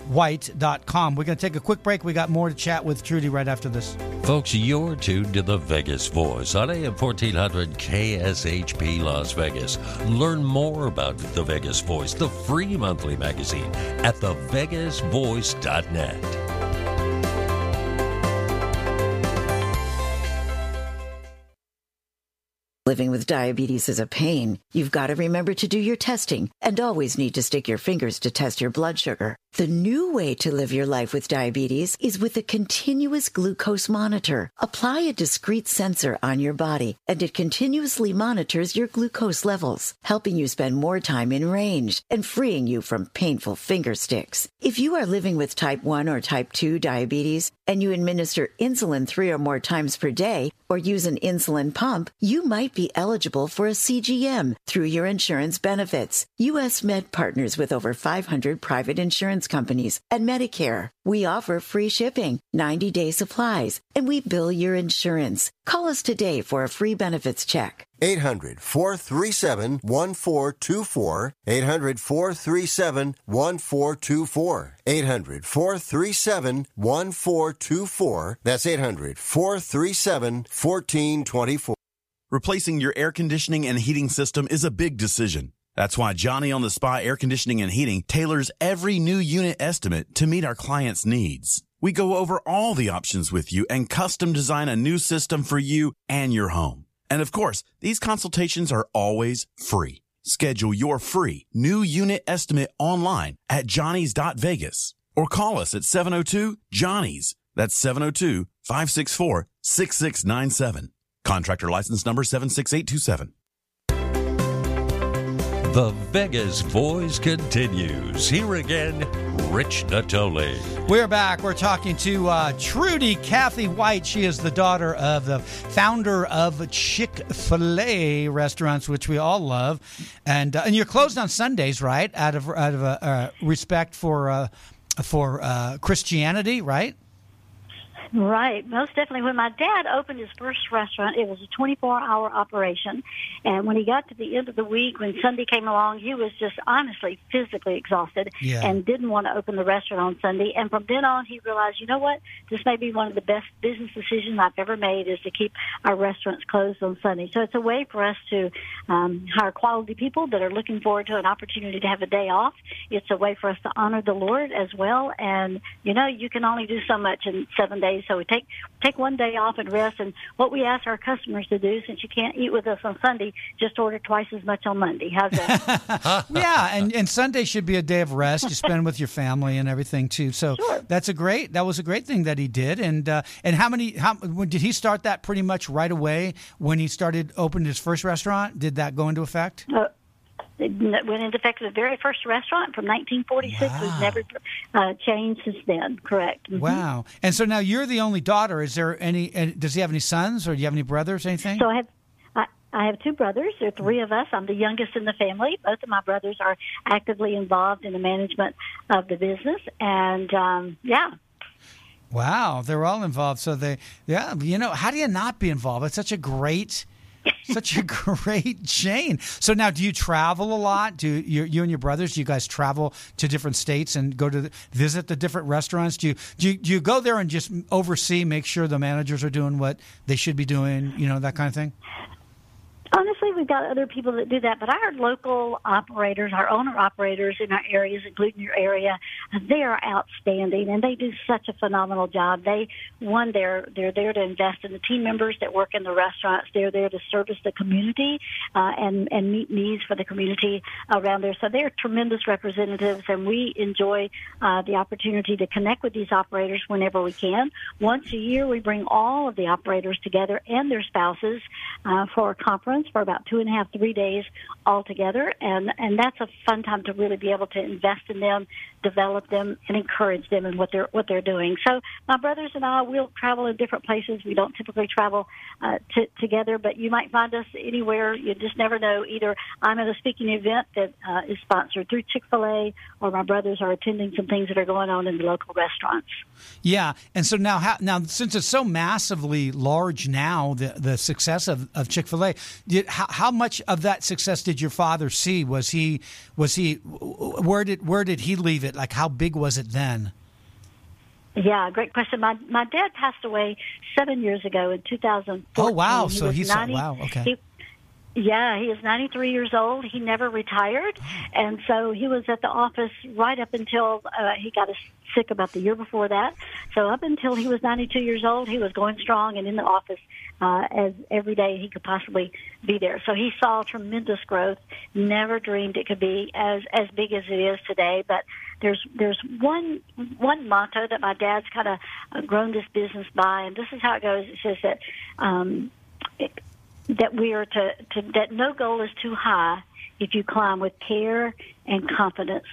B: white.com. We're going to take a quick break. We got more to chat with Trudy right after this.
A: Folks, you're tuned to the Vegas Voice on AM 1400 KSHP Las Vegas. Learn more about the Vegas Voice, the free monthly magazine, at thevegasvoice.net.
H: Living with diabetes is a pain. You've got to remember to do your testing and always need to stick your fingers to test your blood sugar. The new way to live your life with diabetes is with a continuous glucose monitor. Apply a discrete sensor on your body and it continuously monitors your glucose levels, helping you spend more time in range and freeing you from painful finger sticks. If you are living with type 1 or type 2 diabetes and you administer insulin three or more times per day or use an insulin pump, you might be eligible for a CGM through your insurance benefits. US Med partners with over 500 private insurance companies and Medicare. We offer free shipping, 90 day supplies, and we bill your insurance. Call us today for a free benefits check.
I: 800 437 1424. 800 437 1424. 800 437 1424. That's 800 437 1424.
J: Replacing your air conditioning and heating system is a big decision. That's why Johnny on the Spot Air Conditioning and Heating tailors every new unit estimate to meet our clients' needs. We go over all the options with you and custom design a new system for you and your home. And of course, these consultations are always free. Schedule your free new unit estimate online at johnny's.vegas or call us at 702 Johnny's. That's 702 564 6697. Contractor license number 76827.
A: The Vegas Voice continues. Here again, Rich Natoli.
B: We're back. We're talking to uh, Trudy Cathy White. She is the daughter of the founder of Chick Fil A restaurants, which we all love, and uh, and you're closed on Sundays, right? Out of out of uh, respect for uh, for uh, Christianity, right?
G: Right, most definitely. When my dad opened his first restaurant, it was a 24 hour operation. And when he got to the end of the week, when Sunday came along, he was just honestly physically exhausted
B: Yeah.
G: and didn't want to open the restaurant on Sunday. And from then on, he realized, you know what? This may be one of the best business decisions I've ever made is to keep our restaurants closed on Sunday. So it's a way for us to um, hire quality people that are looking forward to an opportunity to have a day off. It's a way for us to honor the Lord as well. And, you know, you can only do so much in seven days. So we take take one day off and rest. And what we ask our customers to do, since you can't eat with us on Sunday, just order twice as much on Monday. How's that?
B: yeah, and, and Sunday should be a day of rest. You spend with your family and everything too. So that's a great. That was a great thing that he did. And uh, and how many? How did he start that? Pretty much right away when he started opened his first restaurant. Did that go into effect?
G: Uh, went into effect the very first restaurant from 1946. We've never uh, changed since then. Correct. Mhm.
B: Wow. And so now you're the only daughter. Is there any? uh, Does he have any sons, or do you have any brothers? Anything?
G: So I have. I, I have two brothers. There are three of us. I'm the youngest in the family. Both of my brothers are actively involved in the management of the business, and um, yeah,
B: Wow, they're all involved. So they, yeah, you know, how do you not be involved? It's such a great, such a great chain. So now, do you travel a lot? Do you, you and your brothers? Do you guys travel to different states and go to the, visit the different restaurants? Do you, do you do you go there and just oversee, make sure the managers are doing what they should be doing? You know, that kind of thing.
G: Honestly, we've got other people that do that, but our local operators, our owner operators in our areas, including your area, they are outstanding and they do such a phenomenal job. They, one, they're they're there to invest in the team members that work in the restaurants. They're there to service the community uh, and and meet needs for the community around there. So they're tremendous representatives, and we enjoy uh, the opportunity to connect with these operators whenever we can. Once a year, we bring all of the operators together and their spouses uh, for a conference restaurants for about two and a half, three days altogether, and and that's a fun time to really be able to invest in them, develop them, and encourage them in what they're what they're doing. So my brothers and I we'll travel in different places. We don't typically travel uh, t- together, but you might find us anywhere. You just never know. Either I'm at a speaking event that uh, is sponsored through Chick Fil A, or my brothers are attending some things that are going on in the local restaurants.
B: Yeah, and so now, how, now since it's so massively large now, the the success of, of Chick Fil A, how, how much of that success did your father see? Was he was he where did where did he leave it? Like how big was it then?
G: Yeah, great question. My my dad passed away seven years ago in 2014.
B: Oh wow!
G: He
B: so he's
G: 90
B: wow. Okay.
G: He, yeah, he is 93 years old. He never retired, and so he was at the office right up until uh, he got sick about the year before that. So up until he was 92 years old, he was going strong and in the office uh, as every day he could possibly be there. So he saw tremendous growth. Never dreamed it could be as as big as it is today. But there's there's one one motto that my dad's kind of grown this business by, and this is how it goes. It says that. Um, it, that we are to, to that no goal is too high if you climb with care and confidence.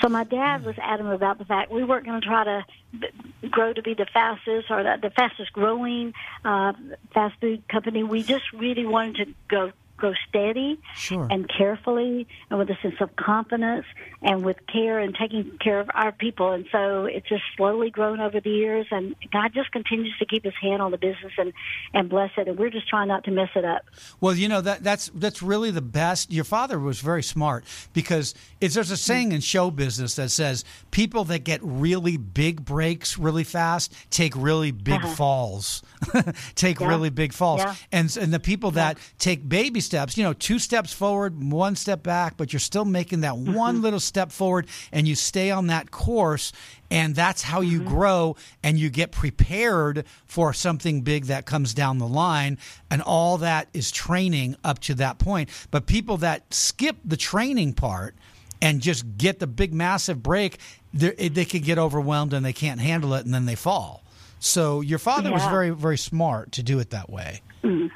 G: So my dad was adamant about the fact we weren't going to try to grow to be the fastest or the, the fastest growing uh, fast food company. We just really wanted to go go steady
B: Sure.
G: and carefully and with a sense of confidence and with care and taking care of our people. And so it's just slowly grown over the years and God just continues to keep his hand on the business and, and bless it. And we're just trying not to mess it up.
B: Well, you know that that's that's really the best. Your father was very smart because it's there's a saying in show business that says people that get really big breaks really fast take really big
G: Uh-huh.
B: falls, take
G: Yeah.
B: really big falls,
G: Yeah.
B: and and the people that take baby steps, you know, two steps forward, one step back, but you're still making that
G: Mm-hmm.
B: one little step forward, and you stay on that course, and that's how you
G: Mm-hmm.
B: grow and you get prepared for something big that comes down the line, and all that is training up to that point. But people that skip the training part and just get the big massive break, they they could get overwhelmed and they can't handle it, and then they fall. So your father was very very smart to do it that way.
G: Mm.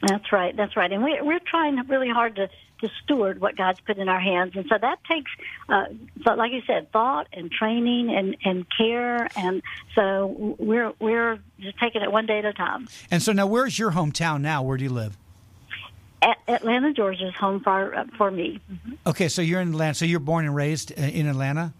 G: That's right. That's right. And we, we're trying really hard to, to steward what God's put in our hands. And so that takes, uh, so like you said, thought and training and, and care. And so we're, we're just taking it one day at a time.
B: And so now, where's your hometown now? Where do you live?
G: At Atlanta, Georgia is home for, uh, for me.
B: Okay, so you're in Atlanta. So you're born and raised uh, in Atlanta.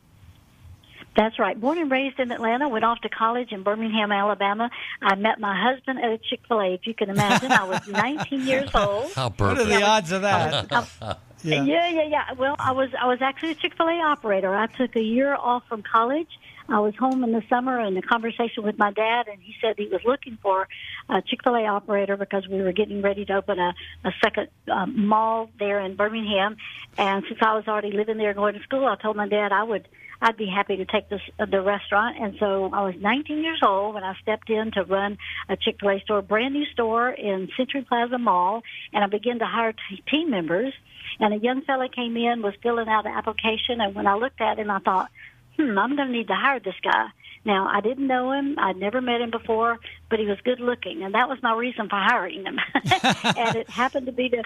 G: That's right. Born and raised in Atlanta, went off to college in Birmingham, Alabama. I met my husband at a Chick fil A, if you can imagine. I was 19 years old.
A: How
B: What are
A: perfect.
B: the odds of that?
G: Yeah. yeah, yeah, Well, I was I was actually a Chick Fil A operator. I took a year off from college. I was home in the summer and a conversation with my dad, and he said he was looking for a Chick Fil A operator because we were getting ready to open a, a second um, mall there in Birmingham. And since I was already living there, and going to school, I told my dad I would I'd be happy to take this uh, the restaurant. And so I was 19 years old when I stepped in to run a Chick Fil A store, a brand new store in Century Plaza Mall, and I began to hire t- team members. And a young fella came in, was filling out an application, and when I looked at him, I thought, hmm, I'm going to need to hire this guy. Now, I didn't know him. I'd never met him before, but he was good looking, and that was my reason for hiring him. and it happened to be the,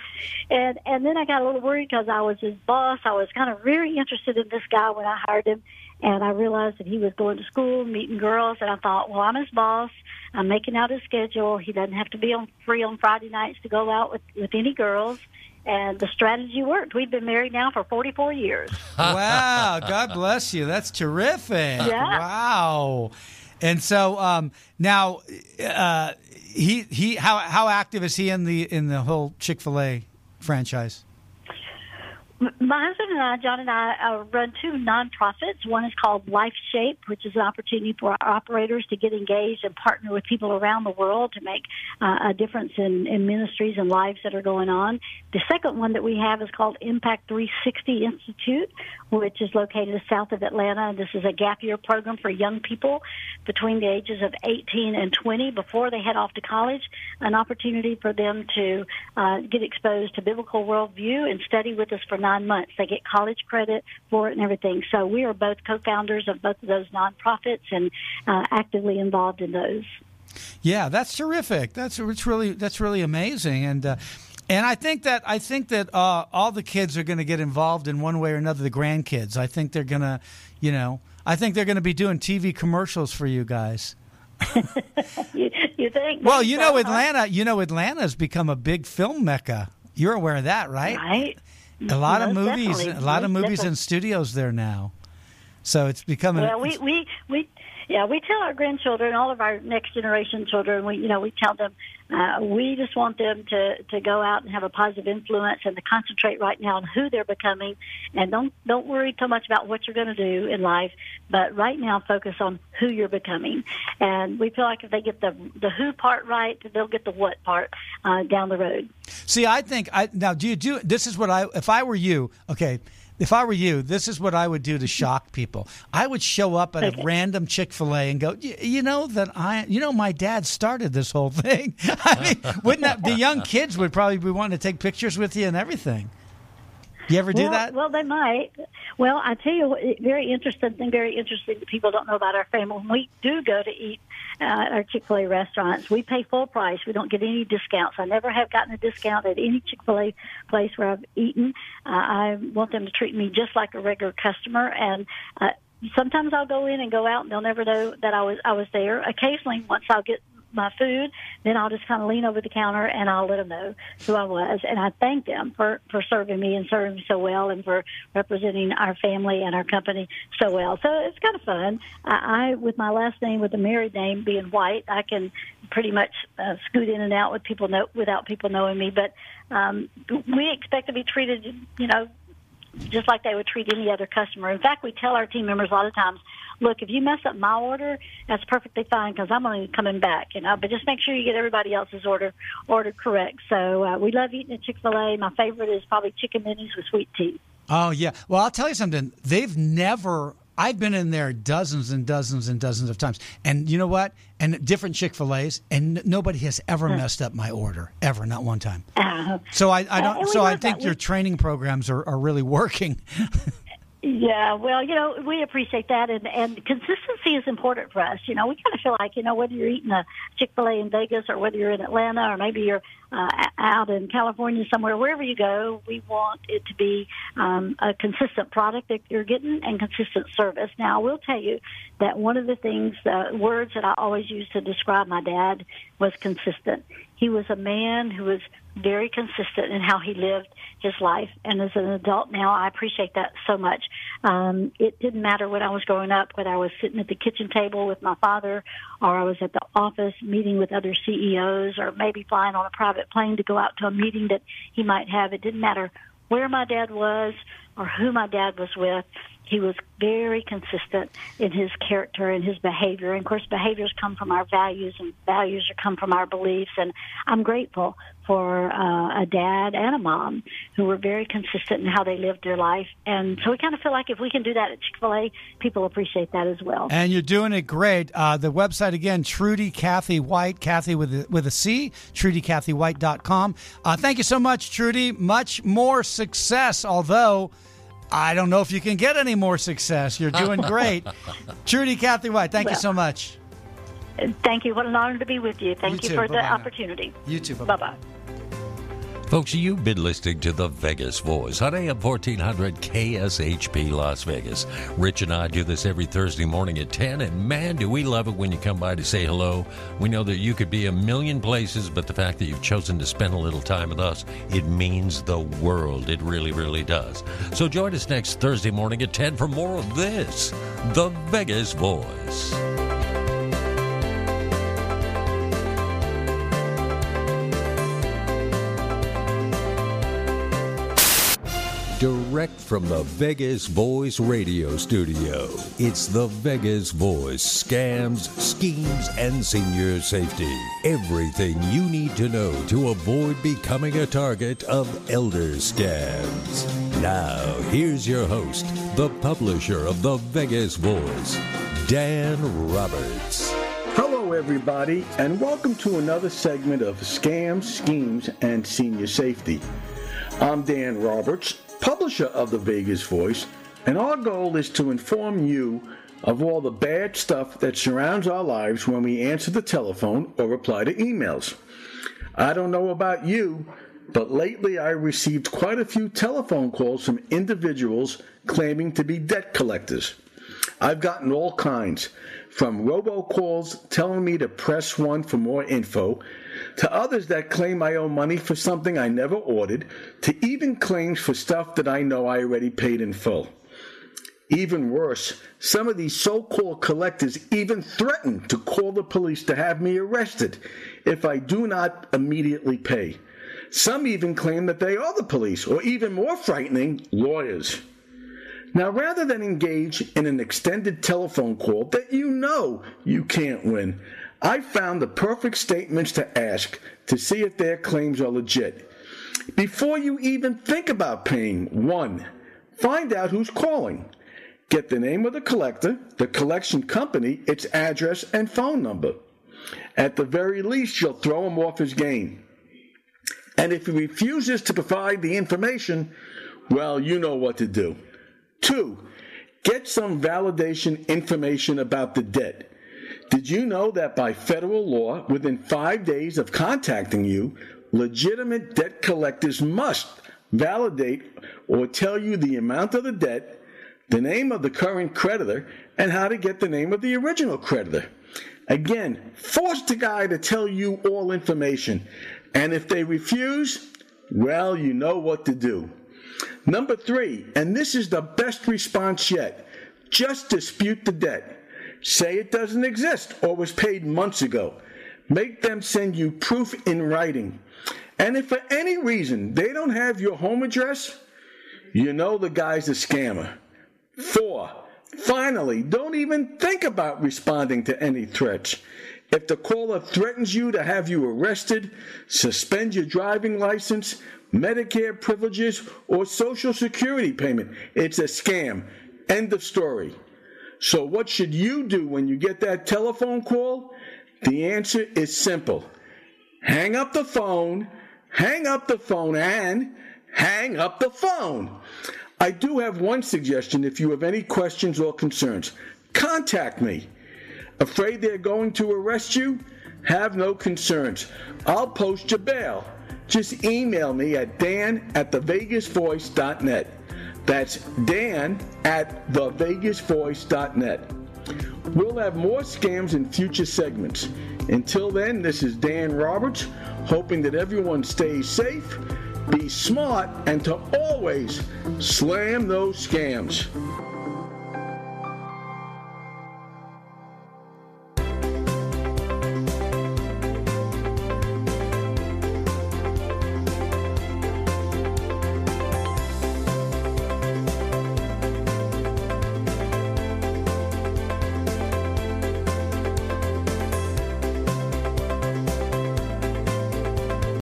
G: and and then I got a little worried because I was his boss. I was kind of very interested in this guy when I hired him, and I realized that he was going to school, meeting girls, and I thought, well, I'm his boss. I'm making out his schedule. He doesn't have to be on free on Friday nights to go out with with any girls. And the strategy worked. We've been married now for 44 years.
B: wow, God bless you. That's terrific.
G: Yeah.
B: Wow. And so um, now, uh, he he how how active is he in the in the whole Chick Fil A franchise?
G: My husband and I, John and I, uh, run two nonprofits. One is called Life Shape, which is an opportunity for our operators to get engaged and partner with people around the world to make uh, a difference in, in ministries and lives that are going on. The second one that we have is called Impact 360 Institute, which is located south of Atlanta. This is a gap year program for young people between the ages of 18 and 20 before they head off to college, an opportunity for them to uh, get exposed to biblical worldview and study with us for nine months. They get college credit for it and everything. So we are both co-founders of both of those nonprofits and uh, actively involved in those.
B: Yeah, that's terrific. That's it's really that's really amazing. And uh, And I think that I think that uh, all the kids are going to get involved in one way or another. The grandkids, I think they're going to, you know, I think they're going to be doing TV commercials for you guys.
G: you, you think?
B: Well, you know, Atlanta. You know, Atlanta's become a big film mecca. You're aware of that, right?
G: Right.
B: A lot of movies,
G: definitely.
B: a lot of movies
G: definitely.
B: in studios there now. So it's becoming.
G: Well, we, we, we, yeah, we tell our grandchildren, all of our next generation children, we, you know, we tell them, uh, we just want them to, to go out and have a positive influence and to concentrate right now on who they're becoming and don't, don't worry so much about what you're going to do in life, but right now focus on who you're becoming. And we feel like if they get the, the who part right, they'll get the what part, uh, down the road.
B: See, I think I now do you do this is what I if I were you, okay. If I were you, this is what I would do to shock people. I would show up at a random Chick Fil A and go, you know that I, you know, my dad started this whole thing. I mean, wouldn't that the young kids would probably be wanting to take pictures with you and everything. You ever do
G: well,
B: that?
G: Well, they might. Well, I tell you, what, very interesting thing, very interesting that people don't know about our family. When we do go to eat uh, our Chick fil A restaurants, we pay full price. We don't get any discounts. I never have gotten a discount at any Chick fil A place where I've eaten. Uh, I want them to treat me just like a regular customer. And uh, sometimes I'll go in and go out, and they'll never know that I was I was there. Occasionally, once I'll get my food, then I'll just kind of lean over the counter and I'll let them know who I was. And I thank them for, for serving me and serving me so well and for representing our family and our company so well. So it's kind of fun. I, I with my last name, with the married name being White, I can pretty much uh, scoot in and out with people know, without people knowing me. But um, we expect to be treated, you know, just like they would treat any other customer. In fact, we tell our team members a lot of times, look, if you mess up my order, that's perfectly fine because I'm only coming back, you know. But just make sure you get everybody else's order ordered correct. So uh, we love eating at Chick Fil A. My favorite is probably chicken minis with sweet tea.
B: Oh yeah. Well, I'll tell you something. They've never. I've been in there dozens and dozens and dozens of times, and you know what? And different Chick Fil A's, and n- nobody has ever messed up my order ever, not one time.
G: Uh,
B: So I, I
G: Uh,
B: don't. So I think
G: that.
B: your training programs are, are really working.
G: Yeah, well, you know, we appreciate that, and and consistency is important for us. You know, we kind of feel like you know whether you're eating a Chick Fil A in Vegas or whether you're in Atlanta or maybe you're uh, out in California somewhere, wherever you go, we want it to be um, a consistent product that you're getting and consistent service. Now, I will tell you that one of the things, uh, words that I always used to describe my dad was consistent. He was a man who was very consistent in how he lived his life. And as an adult now, I appreciate that so much. Um, it didn't matter when I was growing up, whether I was sitting at the kitchen table with my father or I was at the office meeting with other CEOs or maybe flying on a private plane to go out to a meeting that he might have. It didn't matter where my dad was or who my dad was with. He was very consistent in his character and his behavior. And of course, behaviors come from our values, and values come from our beliefs. And I'm grateful for uh, a dad and a mom who were very consistent in how they lived their life. And so we kind of feel like if we can do that at Chick Fil A, people appreciate that as well.
B: And you're doing it great. Uh, the website again, Trudy Cathy White, Cathy with a, with a C, TrudyCathyWhite.com. Uh, thank you so much, Trudy. Much more success, although I don't know if you can get any more success. You're doing great. Trudy Cathy White, thank you so much.
G: Thank you. What an honor to be with you. Thank
B: You
G: you, for the
B: Bye-bye now.
G: opportunity.
B: You too.
G: Bye bye.
A: Folks, you've been listening to the Vegas Voice on AM 1400 KSHP Las Vegas. Rich and I do this every Thursday morning at 10, and man, do we love it when you come by to say hello. We know that you could be a million places, but the fact that you've chosen to spend a little time with us, it means the world. It really, really does. So join us next Thursday morning at 10 for more of this, the Vegas Voice. Direct from the Vegas Voice radio studio, it's the Vegas Voice scams, schemes, and senior safety. Everything you need to know to avoid becoming a target of elder scams. Now, here's your host, the publisher of the Vegas Voice, Dan Roberts.
K: Hello, everybody, and welcome to another segment of Scams, Schemes, and Senior Safety. I'm Dan Roberts, publisher of the Vegas Voice, and our goal is to inform you of all the bad stuff that surrounds our lives when we answer the telephone or reply to emails. I don't know about you, but lately I received quite a few telephone calls from individuals claiming to be debt collectors. I've gotten all kinds, from robocalls telling me to press one for more info, to others that claim I owe money for something I never ordered, to even claims for stuff that I know I already paid in full. Even worse, some of these so called collectors even threaten to call the police to have me arrested if I do not immediately pay. Some even claim that they are the police, or even more frightening, lawyers. Now, rather than engage in an extended telephone call that you know you can't win, I found the perfect statements to ask to see if their claims are legit. Before you even think about paying, one, find out who's calling. Get the name of the collector, the collection company, its address, and phone number. At the very least, you'll throw him off his game. And if he refuses to provide the information, well, you know what to do. Two, get some validation information about the debt. Did you know that by federal law, within five days of contacting you, legitimate debt collectors must validate or tell you the amount of the debt, the name of the current creditor, and how to get the name of the original creditor? Again, force the guy to tell you all information. And if they refuse, well, you know what to do. Number three, and this is the best response yet just dispute the debt. Say it doesn't exist or was paid months ago. Make them send you proof in writing. And if for any reason they don't have your home address, you know the guy's a scammer. Four, finally, don't even think about responding to any threats. If the caller threatens you to have you arrested, suspend your driving license, Medicare privileges, or Social Security payment, it's a scam. End of story. So, what should you do when you get that telephone call? The answer is simple hang up the phone, hang up the phone, and hang up the phone. I do have one suggestion if you have any questions or concerns. Contact me. Afraid they're going to arrest you? Have no concerns. I'll post your bail. Just email me at dan at thevegasvoice.net. That's dan at thevegasvoice.net. We'll have more scams in future segments. Until then, this is Dan Roberts, hoping that everyone stays safe, be smart, and to always slam those scams.